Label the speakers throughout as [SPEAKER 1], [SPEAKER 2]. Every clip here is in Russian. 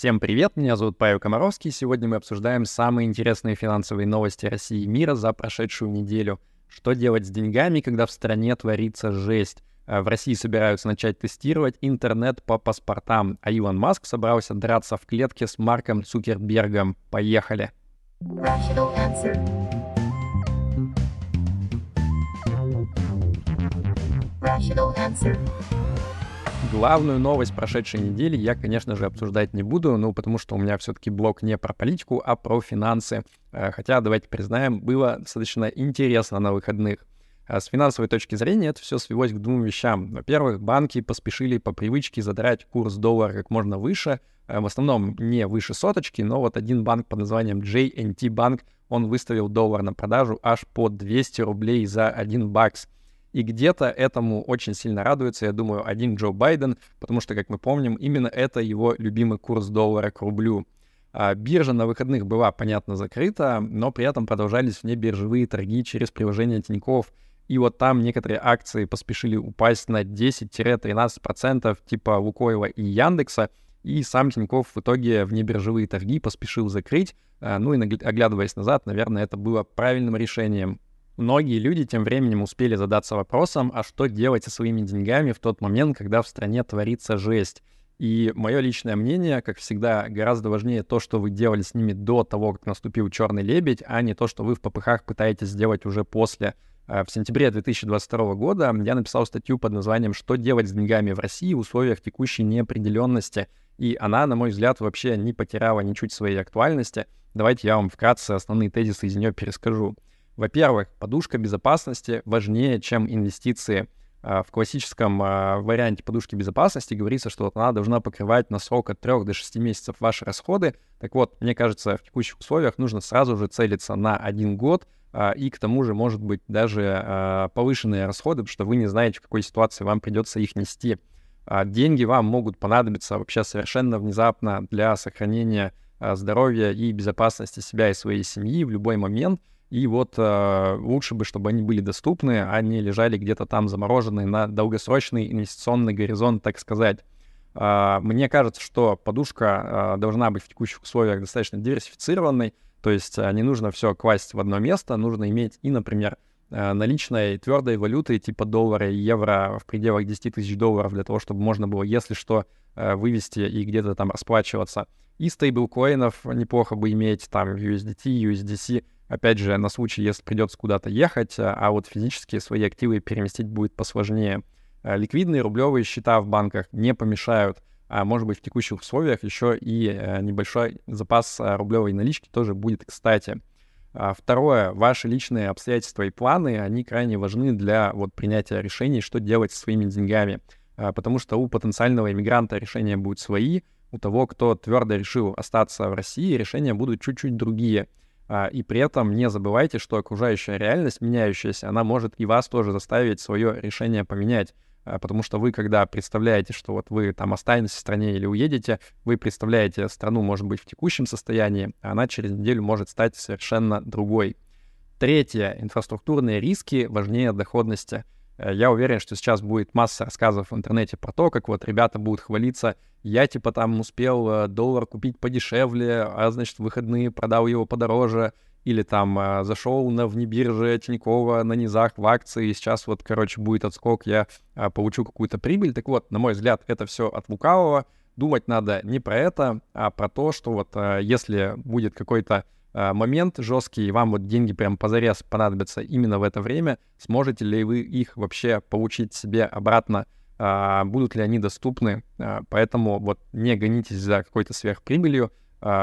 [SPEAKER 1] Всем привет, меня зовут Павел Комаровский. Сегодня мы обсуждаем самые интересные финансовые новости России и мира за прошедшую неделю. Что делать с деньгами, когда в стране творится жесть? А, в России собираются начать тестировать интернет по паспортам, а Илон Маск собрался драться в клетке с Марком Цукербергом. Поехали! Rational answer. Главную новость прошедшей недели я, конечно же, обсуждать не буду, ну, потому что у меня все-таки блог не про политику, а про финансы. Э, хотя, давайте признаем, было достаточно интересно на выходных. А с финансовой точки зрения это все свелось к двум вещам. Во-первых, банки поспешили по привычке задрать курс доллара как можно выше, э, в основном не выше соточки, но вот один банк под названием JNT Bank, он выставил доллар на продажу аж по 200 рублей за 1 бакс. И где-то этому очень сильно радуется, я думаю, один Джо Байден, потому что, как мы помним, именно это его любимый курс доллара к рублю. А биржа на выходных была, понятно, закрыта, но при этом продолжались внебиржевые торги через приложение Тинькофф. И вот там некоторые акции поспешили упасть на 10-13%, типа Лукойла и Яндекса, и сам Тинькофф в итоге внебиржевые торги поспешил закрыть. А, ну и оглядываясь назад, наверное, это было правильным решением. Многие люди тем временем успели задаться вопросом, а что делать со своими деньгами в тот момент, когда в стране творится жесть. И мое личное мнение, как всегда, гораздо важнее то, что вы делали с ними до того, как наступил черный лебедь, а не то, что вы в попыхах пытаетесь сделать уже после. А, в сентябре 2022 года я написал статью под названием «Что делать с деньгами в России в условиях текущей неопределенности». И она, на мой взгляд, вообще не потеряла ничуть своей актуальности. Давайте я вам вкратце основные тезисы из нее перескажу. Во-первых, подушка безопасности важнее, чем инвестиции. А, в классическом а, варианте подушки безопасности говорится, что она должна покрывать на срок от 3 до 6 месяцев ваши расходы. Так вот, мне кажется, в текущих условиях нужно сразу же целиться на один год, а, и к тому же, может быть, даже повышенные расходы, потому что вы не знаете, в какой ситуации вам придется их нести. Деньги вам могут понадобиться вообще совершенно внезапно для сохранения здоровья и безопасности себя и своей семьи в любой момент. И вот э, лучше бы, чтобы они были доступны, а не лежали где-то там замороженные на долгосрочный инвестиционный горизонт, так сказать. Э, мне кажется, что подушка э, должна быть в текущих условиях достаточно диверсифицированной, то есть э, не нужно все класть в одно место, нужно иметь и, например, э, наличной твердой валюты типа доллара и евро в пределах 10 тысяч долларов для того, чтобы можно было, если что, э, вывести и где-то там расплачиваться. И стейблкоинов неплохо бы иметь, там USDT, USDC, опять же, на случай, если придется куда-то ехать, а, а вот физически свои активы переместить будет посложнее. А, ликвидные рублевые счета в банках не помешают, а может быть в текущих условиях еще и э, небольшой запас а, рублевой налички тоже будет кстати. Второе, ваши личные обстоятельства и планы, они крайне важны для вот принятия решений, что делать со своими деньгами. Потому что у потенциального иммигранта решения будут свои, у того, кто твердо решил остаться в России, решения будут чуть-чуть другие. А, и при этом не забывайте, что окружающая реальность, меняющаяся, она может и вас тоже заставить свое решение поменять. А, потому что вы, когда представляете, что вот вы там останетесь в стране или уедете, вы представляете страну, может быть, в текущем состоянии, а она через неделю может стать совершенно другой. Третье. Инфраструктурные риски важнее доходности. Э, я уверен, что сейчас будет масса рассказов в интернете про то, как вот ребята будут хвалиться, я типа там успел э, доллар купить подешевле, а значит в выходные продал его подороже, или там э, зашел на внебирже Тинькова на низах в акции, и сейчас вот, короче, будет отскок, я получу какую-то прибыль. Так вот, на мой взгляд, это все от лукавого. Думать надо не про это, а про то, что вот если будет какой-то момент жесткий, и вам вот деньги прям позарез понадобятся именно в это время, сможете ли вы их вообще получить себе обратно, а, будут ли они доступны, а, поэтому вот не гонитесь за какой-то сверхприбылью,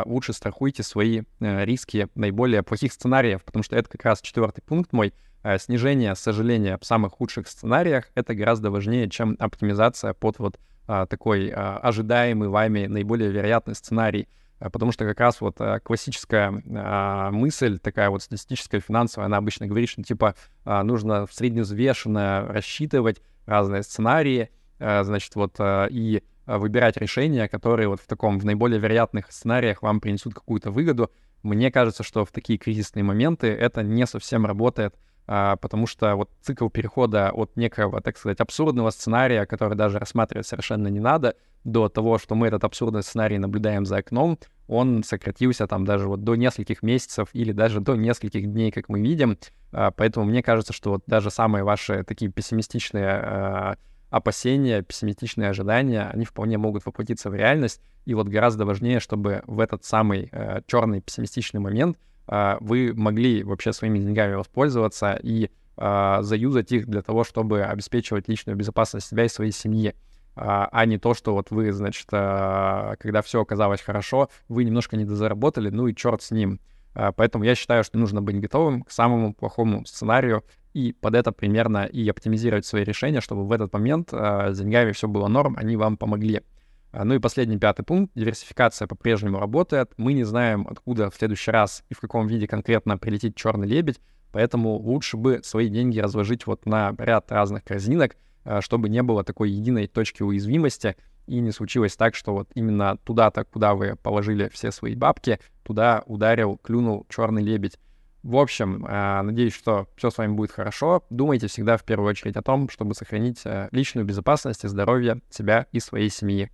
[SPEAKER 1] лучше страхуйте свои риски наиболее плохих сценариев, потому что это как раз четвертый пункт мой, снижение сожаления в самых худших сценариях, это гораздо важнее, чем оптимизация под вот такой ожидаемый вами наиболее вероятный сценарий. А, потому что как раз вот а, классическая а, мысль, такая вот статистическая, финансовая, она обычно говорит, что типа нужно средневзвешенно рассчитывать разные сценарии, значит, вот и выбирать решения, которые вот в таком, в наиболее вероятных сценариях вам принесут какую-то выгоду. Мне кажется, что в такие кризисные моменты это не совсем работает, потому что вот цикл перехода от некого, так сказать, абсурдного сценария, который даже рассматривать совершенно не надо, до того, что мы этот абсурдный сценарий наблюдаем за окном, он сократился там даже вот до нескольких месяцев или даже до нескольких дней, как мы видим. А, поэтому мне кажется, что вот даже самые ваши такие пессимистичные а, опасения, пессимистичные ожидания, они вполне могут воплотиться в реальность. И вот гораздо важнее, чтобы в этот самый э, черный пессимистичный момент вы могли вообще своими деньгами воспользоваться и э, заюзать их для того, чтобы обеспечивать личную безопасность себя и своей семьи. А, а не то, что вот вы, значит, а, когда все оказалось хорошо, вы немножко недозаработали, ну и черт с ним. А, поэтому я считаю, что нужно быть готовым к самому плохому сценарию и под это примерно и оптимизировать свои решения, чтобы в этот момент с деньгами все было норм, они вам помогли. Ну и последний пятый пункт. Диверсификация по-прежнему работает. Мы не знаем, откуда в следующий раз и в каком виде конкретно прилетит черный лебедь, поэтому лучше бы свои деньги разложить вот на ряд разных корзинок, Э, чтобы не было такой единой точки уязвимости и не случилось так, что вот именно туда-то, куда вы положили все свои бабки, туда ударил, клюнул черный лебедь. В общем, э, надеюсь, что все с вами будет хорошо. Думайте всегда в первую очередь о том, чтобы сохранить личную безопасность и здоровье себя и своей семьи.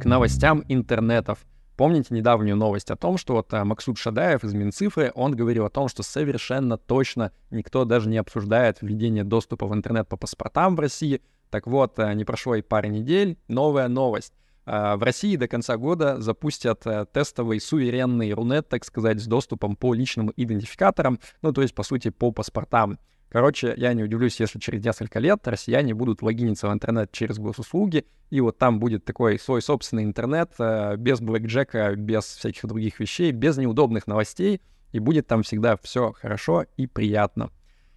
[SPEAKER 1] К новостям интернетов. Помните недавнюю новость о том, что вот а, Максут Шадаев из Минцифры, он говорил о том, что совершенно точно никто даже не обсуждает введение доступа в интернет по паспортам в России. Так вот, а, не прошло и пары недель, новая новость. А, в России до конца года запустят тестовый суверенный Рунет, так сказать, с доступом по личным идентификаторам, ну, то есть, по сути, по паспортам. Короче, я не удивлюсь, если через несколько лет россияне будут логиниться в интернет через госуслуги, и вот там будет такой свой собственный интернет, э, без блэкджека, без всяких других вещей, без неудобных новостей, и будет там всегда все хорошо и приятно.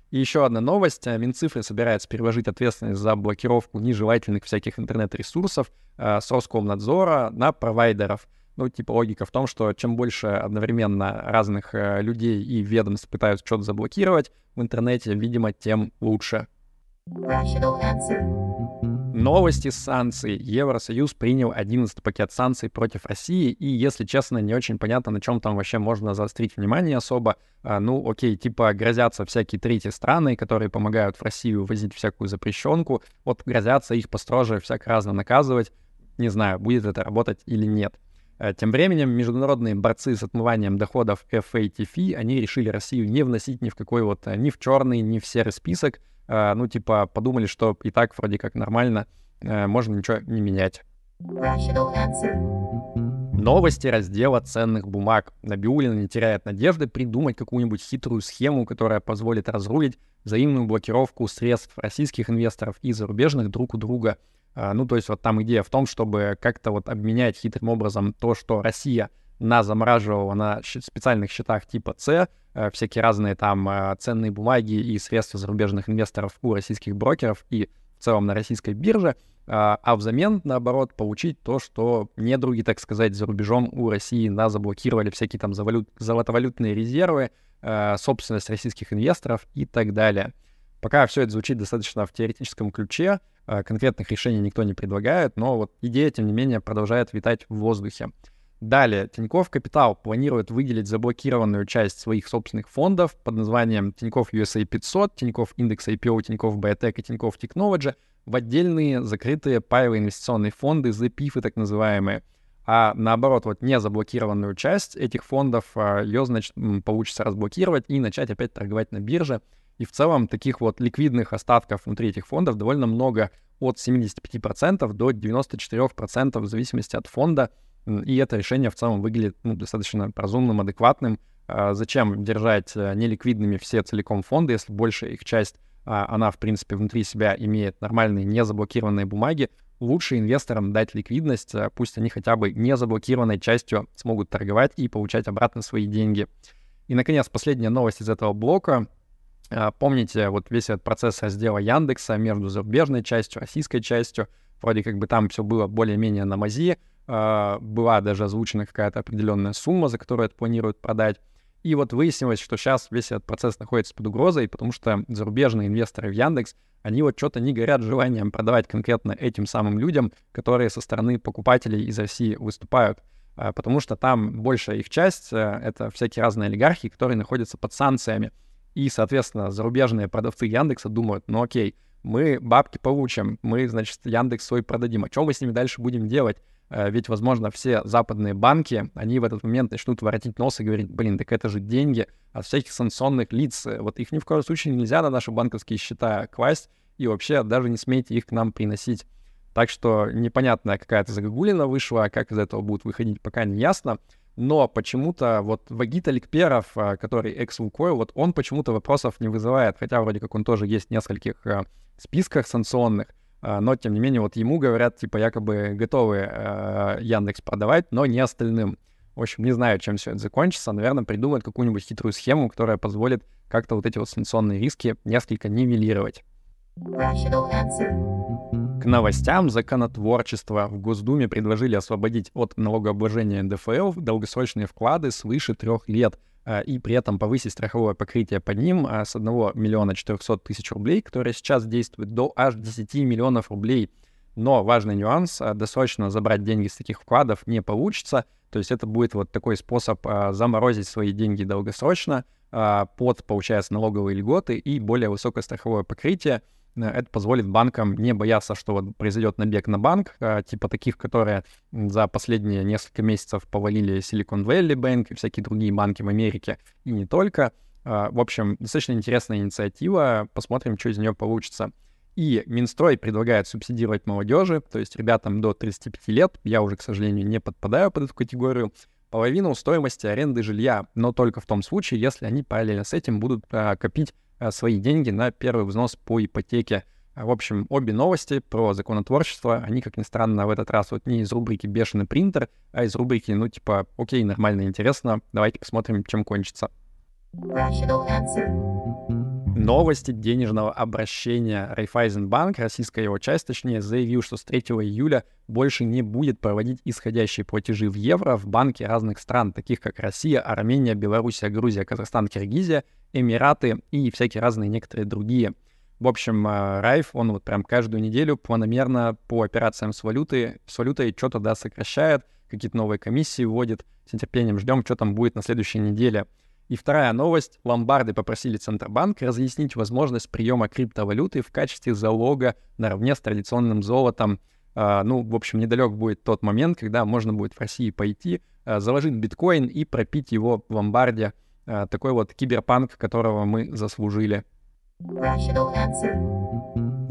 [SPEAKER 1] И еще одна новость. Минцифры собирается переложить ответственность за блокировку нежелательных всяких интернет-ресурсов э, с Роскомнадзора на провайдеров — ну, типа логика в том, что чем больше одновременно разных э, людей и ведомств пытаются что-то заблокировать в интернете, видимо, тем лучше. Новости санкций. Евросоюз принял 11 пакет санкций против России, и, если честно, не очень понятно, на чем там вообще можно заострить внимание особо. А, ну, окей, типа грозятся всякие третьи страны, которые помогают в Россию возить всякую запрещенку, вот грозятся их построже всяк разно наказывать. Не знаю, будет это работать или нет. Э, тем временем международные борцы с отмыванием доходов FATF, они решили Россию не вносить ни в какой вот, э, ни в черный, ни в серый список. Э, ну, типа, подумали, что и так вроде как нормально, можно ничего не менять. Новости раздела ценных бумаг. Набиулина не теряет надежды придумать какую-нибудь хитрую схему, которая позволит разрулить взаимную блокировку средств российских инвесторов и зарубежных друг у друга — ну, то есть вот там идея в том, чтобы как-то вот обменять хитрым образом то, что Россия на замораживала на специальных счетах типа С, э, всякие разные там э, ценные бумаги и средства зарубежных инвесторов у российских брокеров и в целом на российской бирже, а, а взамен, наоборот, получить то, что недруги, так сказать, за рубежом у России на заблокировали всякие там золотовалютные резервы, э, собственность российских инвесторов и так далее. Пока все это звучит достаточно в теоретическом ключе, а, конкретных решений никто не предлагает, но вот идея, тем не менее, продолжает витать в воздухе. Далее, Тиньков Капитал планирует выделить заблокированную часть своих собственных фондов под названием Тиньков USA 500, Тиньков Индекс IPO, Тиньков Biotech и Тиньков Technology в отдельные закрытые паевые инвестиционные фонды, ZPIF так называемые. А наоборот, вот не заблокированную часть этих фондов, а, ее, значит, получится разблокировать и начать опять торговать на бирже — и в целом таких вот ликвидных остатков внутри этих фондов довольно много, от 75% до 94% в зависимости от фонда. И это решение в целом выглядит ну, достаточно разумным, адекватным. А зачем держать э, неликвидными все целиком фонды, если большая их часть, а, она, в принципе, внутри себя имеет нормальные незаблокированные бумаги, лучше инвесторам дать ликвидность, э, пусть они хотя бы незаблокированной частью смогут торговать и получать обратно свои деньги. И, наконец, последняя новость из этого блока. А, помните вот весь этот процесс раздела Яндекса между зарубежной частью, российской частью. Вроде как бы там все было более-менее на мази. А, была даже озвучена какая-то определенная сумма, за которую это планируют продать. И вот выяснилось, что сейчас весь этот процесс находится под угрозой, потому что зарубежные инвесторы в Яндекс, они вот что-то не горят желанием продавать конкретно этим самым людям, которые со стороны покупателей из России выступают. потому что там большая их часть — это всякие разные олигархи, которые находятся под санкциями. И, соответственно, зарубежные продавцы Яндекса думают, ну окей, мы бабки получим, мы, значит, Яндекс свой продадим. А что мы с ними дальше будем делать? Э, ведь, возможно, все западные банки, они в этот момент начнут воротить нос и говорить, блин, так это же деньги от всяких санкционных лиц. Вот их ни в коем случае нельзя на наши банковские счета класть, и вообще даже не смейте их к нам приносить. Так что непонятная какая-то загогулина вышла, а как из этого будут выходить, пока не ясно. Но почему-то вот Вагит Аликперов, э, который экс-Лукойл, вот он почему-то вопросов не вызывает, хотя вроде как он тоже есть в нескольких э, списках санкционных, а, но, тем не менее, вот ему говорят, типа, якобы готовы э, Яндекс продавать, но не остальным. В общем, не знаю, чем все это закончится. Наверное, придумают какую-нибудь хитрую схему, которая позволит как-то вот эти вот санкционные риски несколько нивелировать. К новостям законотворчества. В Госдуме предложили освободить от налогообложения НДФЛ долгосрочные вклады свыше трех лет — а, и при этом повысить страховое покрытие под ним а, с 1 миллиона 400 тысяч рублей, которое сейчас действует, до аж 10 миллионов рублей. Но важный нюанс, а, досрочно забрать деньги с таких вкладов не получится, то есть это будет вот такой способ заморозить свои деньги долгосрочно под, получается, налоговые льготы и более высокое страховое покрытие, это позволит банкам не бояться, что вот произойдет набег на банк, а, типа таких, которые за последние несколько месяцев повалили Silicon Valley Bank и всякие другие банки в Америке, и не только. А, в общем, достаточно интересная инициатива, посмотрим, что из нее получится. И Минстрой предлагает субсидировать молодежи, то есть ребятам до 35 лет, я уже, к сожалению, не подпадаю под эту категорию, половину стоимости аренды жилья, но только в том случае, если они параллельно с этим будут а, копить Э, свои деньги на первый взнос по ипотеке. А, в общем, обе новости про законотворчество, они, как ни странно, в этот раз вот не из рубрики «Бешеный принтер», а из рубрики, ну, типа, окей, нормально, интересно, давайте посмотрим, чем кончится. Новости денежного обращения. Райфайзенбанк, российская его часть, точнее, заявил, что с 3 июля больше не будет проводить исходящие платежи в евро в банки разных стран, таких как Россия, Армения, Белоруссия, Грузия, Казахстан, Киргизия, Эмираты и всякие разные некоторые другие. В общем, э, Райф, он вот прям каждую неделю планомерно по операциям с валютой, с валютой что-то, да, сокращает, какие-то новые комиссии вводит. С нетерпением ждем, что там будет на следующей неделе. И вторая новость. Ломбарды попросили Центробанк разъяснить возможность приема криптовалюты в качестве залога наравне с традиционным золотом. Uh, ну, в общем, недалек будет тот момент, когда можно будет в России пойти, uh, заложить биткоин и пропить его в ломбарде. Uh, такой вот киберпанк, которого мы заслужили. Rational answer.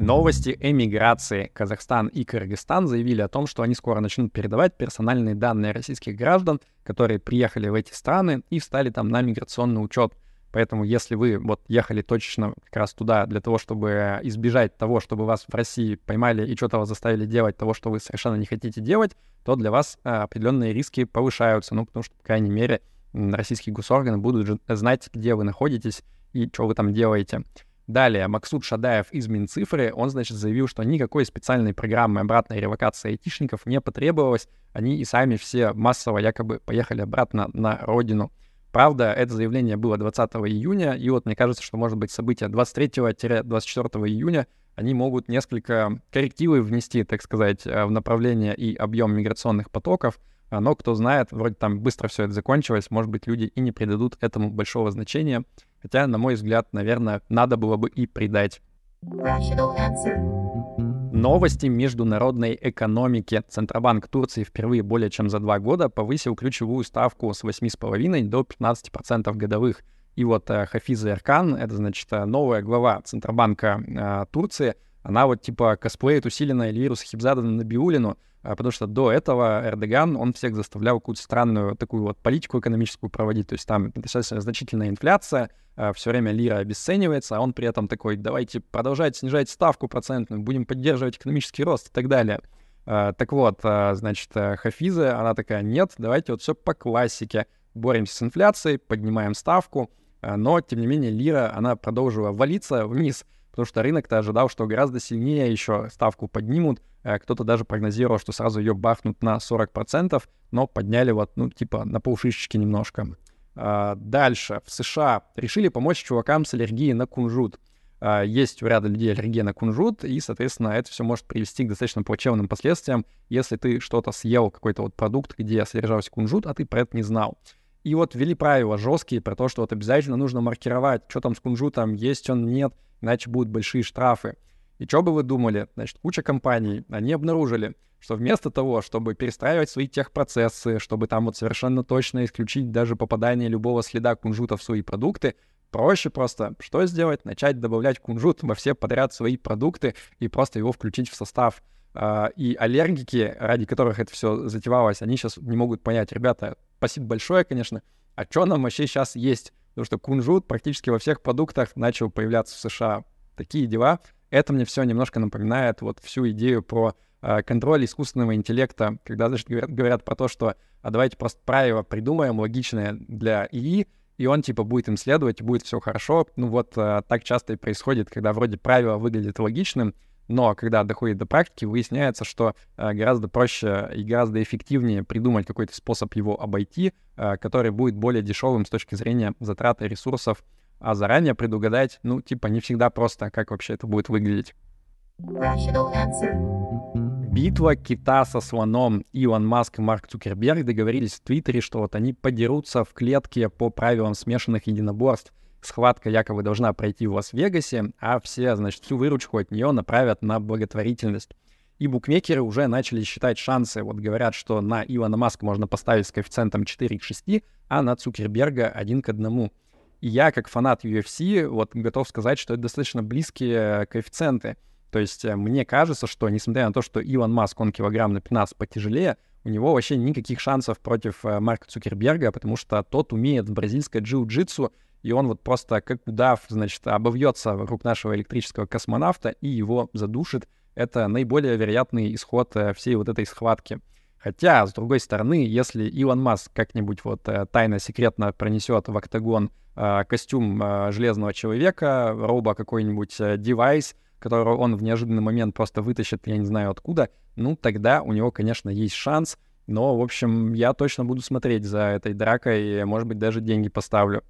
[SPEAKER 1] Новости эмиграции. Казахстан и Кыргызстан заявили о том, что они скоро начнут передавать персональные данные российских граждан, которые приехали в эти страны и встали там на миграционный учет. Поэтому если вы вот ехали точечно как раз туда для того, чтобы избежать того, чтобы вас в России поймали и что-то вас заставили делать, того, что вы совершенно не хотите делать, то для вас а, определенные риски повышаются. Ну, потому что, по крайней мере, российские госорганы будут знать, где вы находитесь и что вы там делаете. Далее, Максут Шадаев из Минцифры, он, значит, заявил, что никакой специальной программы обратной ревокации айтишников не потребовалось, они и сами все массово якобы поехали обратно на родину. Правда, это заявление было 20 июня, и вот мне кажется, что, может быть, события 23-24 июня, они могут несколько коррективы внести, так сказать, э, в направление и объем миграционных потоков, но кто знает, вроде там быстро все это закончилось, может быть, люди и не придадут этому большого значения. Хотя, на мой взгляд, наверное, надо было бы и придать. Новости международной экономики. Центробанк Турции впервые более чем за два года повысил ключевую ставку с 8,5 до 15% годовых. И вот э, Хафиза Эркан, это, значит, э, новая глава Центробанка э, Турции, она вот типа косплеит усиленно Эльвиру Сахибзадану Набиулину, потому что до этого Эрдоган, он всех заставлял какую-то странную такую вот политику экономическую проводить, то есть там достаточно значительная инфляция, а, все время лира обесценивается, а он при этом такой, давайте продолжать снижать ставку процентную, будем поддерживать экономический рост и так далее. А, так вот, значит, Хафиза, она такая, нет, давайте вот все по классике, боремся с инфляцией, поднимаем ставку, но, тем не менее, лира, она продолжила валиться вниз — потому что рынок-то ожидал, что гораздо сильнее еще ставку поднимут. Э, кто-то даже прогнозировал, что сразу ее бахнут на 40%, но подняли вот, ну, типа на полшишечки немножко. А, дальше. В США решили помочь чувакам с аллергией на кунжут. а, есть у ряда людей аллергия на кунжут, и, соответственно, это все может привести к достаточно плачевным последствиям, если ты что-то съел, какой-то вот продукт, где содержался кунжут, а ты про это не знал. И вот ввели правила жесткие про то, что вот обязательно нужно маркировать, что там с кунжутом, есть он, нет, иначе будут большие штрафы. И что бы вы думали? Значит, куча компаний, они обнаружили, что вместо того, чтобы перестраивать свои техпроцессы, чтобы там вот совершенно точно исключить даже попадание любого следа кунжута в свои продукты, проще просто что сделать? Начать добавлять кунжут во все подряд свои продукты и просто его включить в состав. А, и аллергики, ради которых это все затевалось, они сейчас не могут понять, ребята, спасибо большое, конечно, а что нам вообще сейчас есть? Потому что кунжут практически во всех продуктах начал появляться в США. Такие дела. Это мне все немножко напоминает вот всю идею про э, контроль искусственного интеллекта, когда значит, говорят, говорят про то, что а давайте просто правила придумаем логичное для ИИ, и он типа будет им следовать, будет все хорошо. Ну вот э, так часто и происходит, когда вроде правило выглядит логичным, но когда доходит до практики, выясняется, что э, гораздо проще и гораздо эффективнее придумать какой-то способ его обойти, э, который будет более дешевым с точки зрения затраты ресурсов, а заранее предугадать, ну, типа, не всегда просто, как вообще это будет выглядеть. Битва кита со слоном. Илон Маск и Марк Цукерберг договорились в Твиттере, что вот они подерутся в клетке по правилам смешанных единоборств — схватка якобы должна пройти в Лас-Вегасе, а все, значит, всю выручку от нее направят на благотворительность. И букмекеры уже начали считать шансы. Вот говорят, что на Илона Маска можно поставить с коэффициентом 4 к 6, а на Цукерберга 1 к 1. И я, как фанат UFC, вот готов сказать, что это достаточно близкие коэффициенты. То есть э, мне кажется, что несмотря на то, что Илон Маск, он килограмм на 15 потяжелее, у него вообще никаких шансов против э, Марка Цукерберга, потому что тот умеет в бразильское джиу-джитсу, и он вот просто как удав, значит, обовьется вокруг нашего электрического космонавта и его задушит. Это наиболее вероятный исход э, всей вот этой схватки. Хотя, с другой стороны, если Илон Маск как-нибудь вот э, тайно, секретно пронесет в октагон э, костюм Железного Человека, роба какой-нибудь девайс, которого он в неожиданный момент просто вытащит, я не знаю откуда, ну, тогда у него, конечно, есть шанс. Но, в общем, я точно буду смотреть за этой дракой и, может быть, даже деньги поставлю.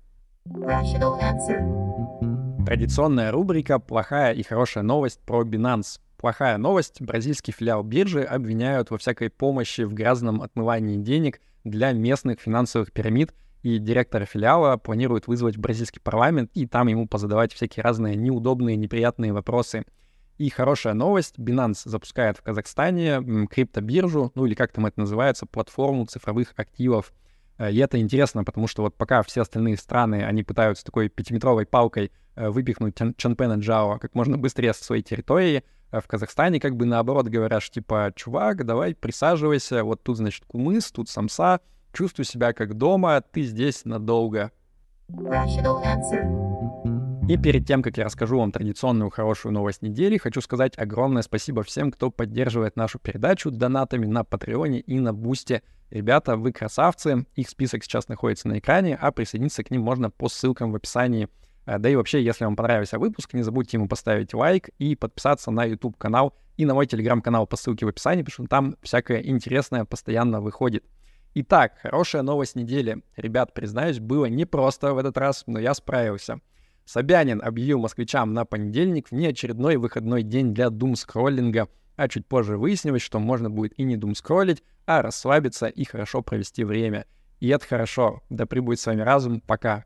[SPEAKER 1] Традиционная рубрика «Плохая и хорошая новость» про Binance. Плохая новость. Бразильский филиал биржи обвиняют во всякой помощи в грязном отмывании денег для местных финансовых пирамид, и директор филиала планирует вызвать бразильский парламент и там ему позадавать всякие разные неудобные, неприятные вопросы. И хорошая новость, Binance запускает в Казахстане криптобиржу, ну или как там это называется, платформу цифровых активов — и это интересно, потому что вот пока все остальные страны, они пытаются такой пятиметровой палкой э, выпихнуть Чанпена Джао как можно быстрее со своей территории, э, в Казахстане как бы наоборот говорят, типа, чувак, давай присаживайся, вот тут, значит, кумыс, тут самса, чувствуй себя как дома, ты здесь надолго. И перед тем, как я расскажу вам традиционную хорошую новость недели, хочу сказать огромное спасибо всем, кто поддерживает нашу передачу донатами на Патреоне и на Бусте. Ребята, вы красавцы, их список сейчас находится на экране, а присоединиться к ним можно по ссылкам в описании. Э, да и вообще, если вам понравился выпуск, не забудьте ему поставить лайк и подписаться на YouTube-канал и на мой телеграм-канал по ссылке в описании, потому что там всякое интересное постоянно выходит. Итак, хорошая новость недели. Ребят, признаюсь, было непросто в этот раз, но я справился. Собянин объявил москвичам на понедельник внеочередной выходной день для дум-скроллинга, а чуть позже выяснилось, что можно будет и не дум-скроллить, а расслабиться и хорошо провести время. И это хорошо. Да прибудет с вами разум. Пока.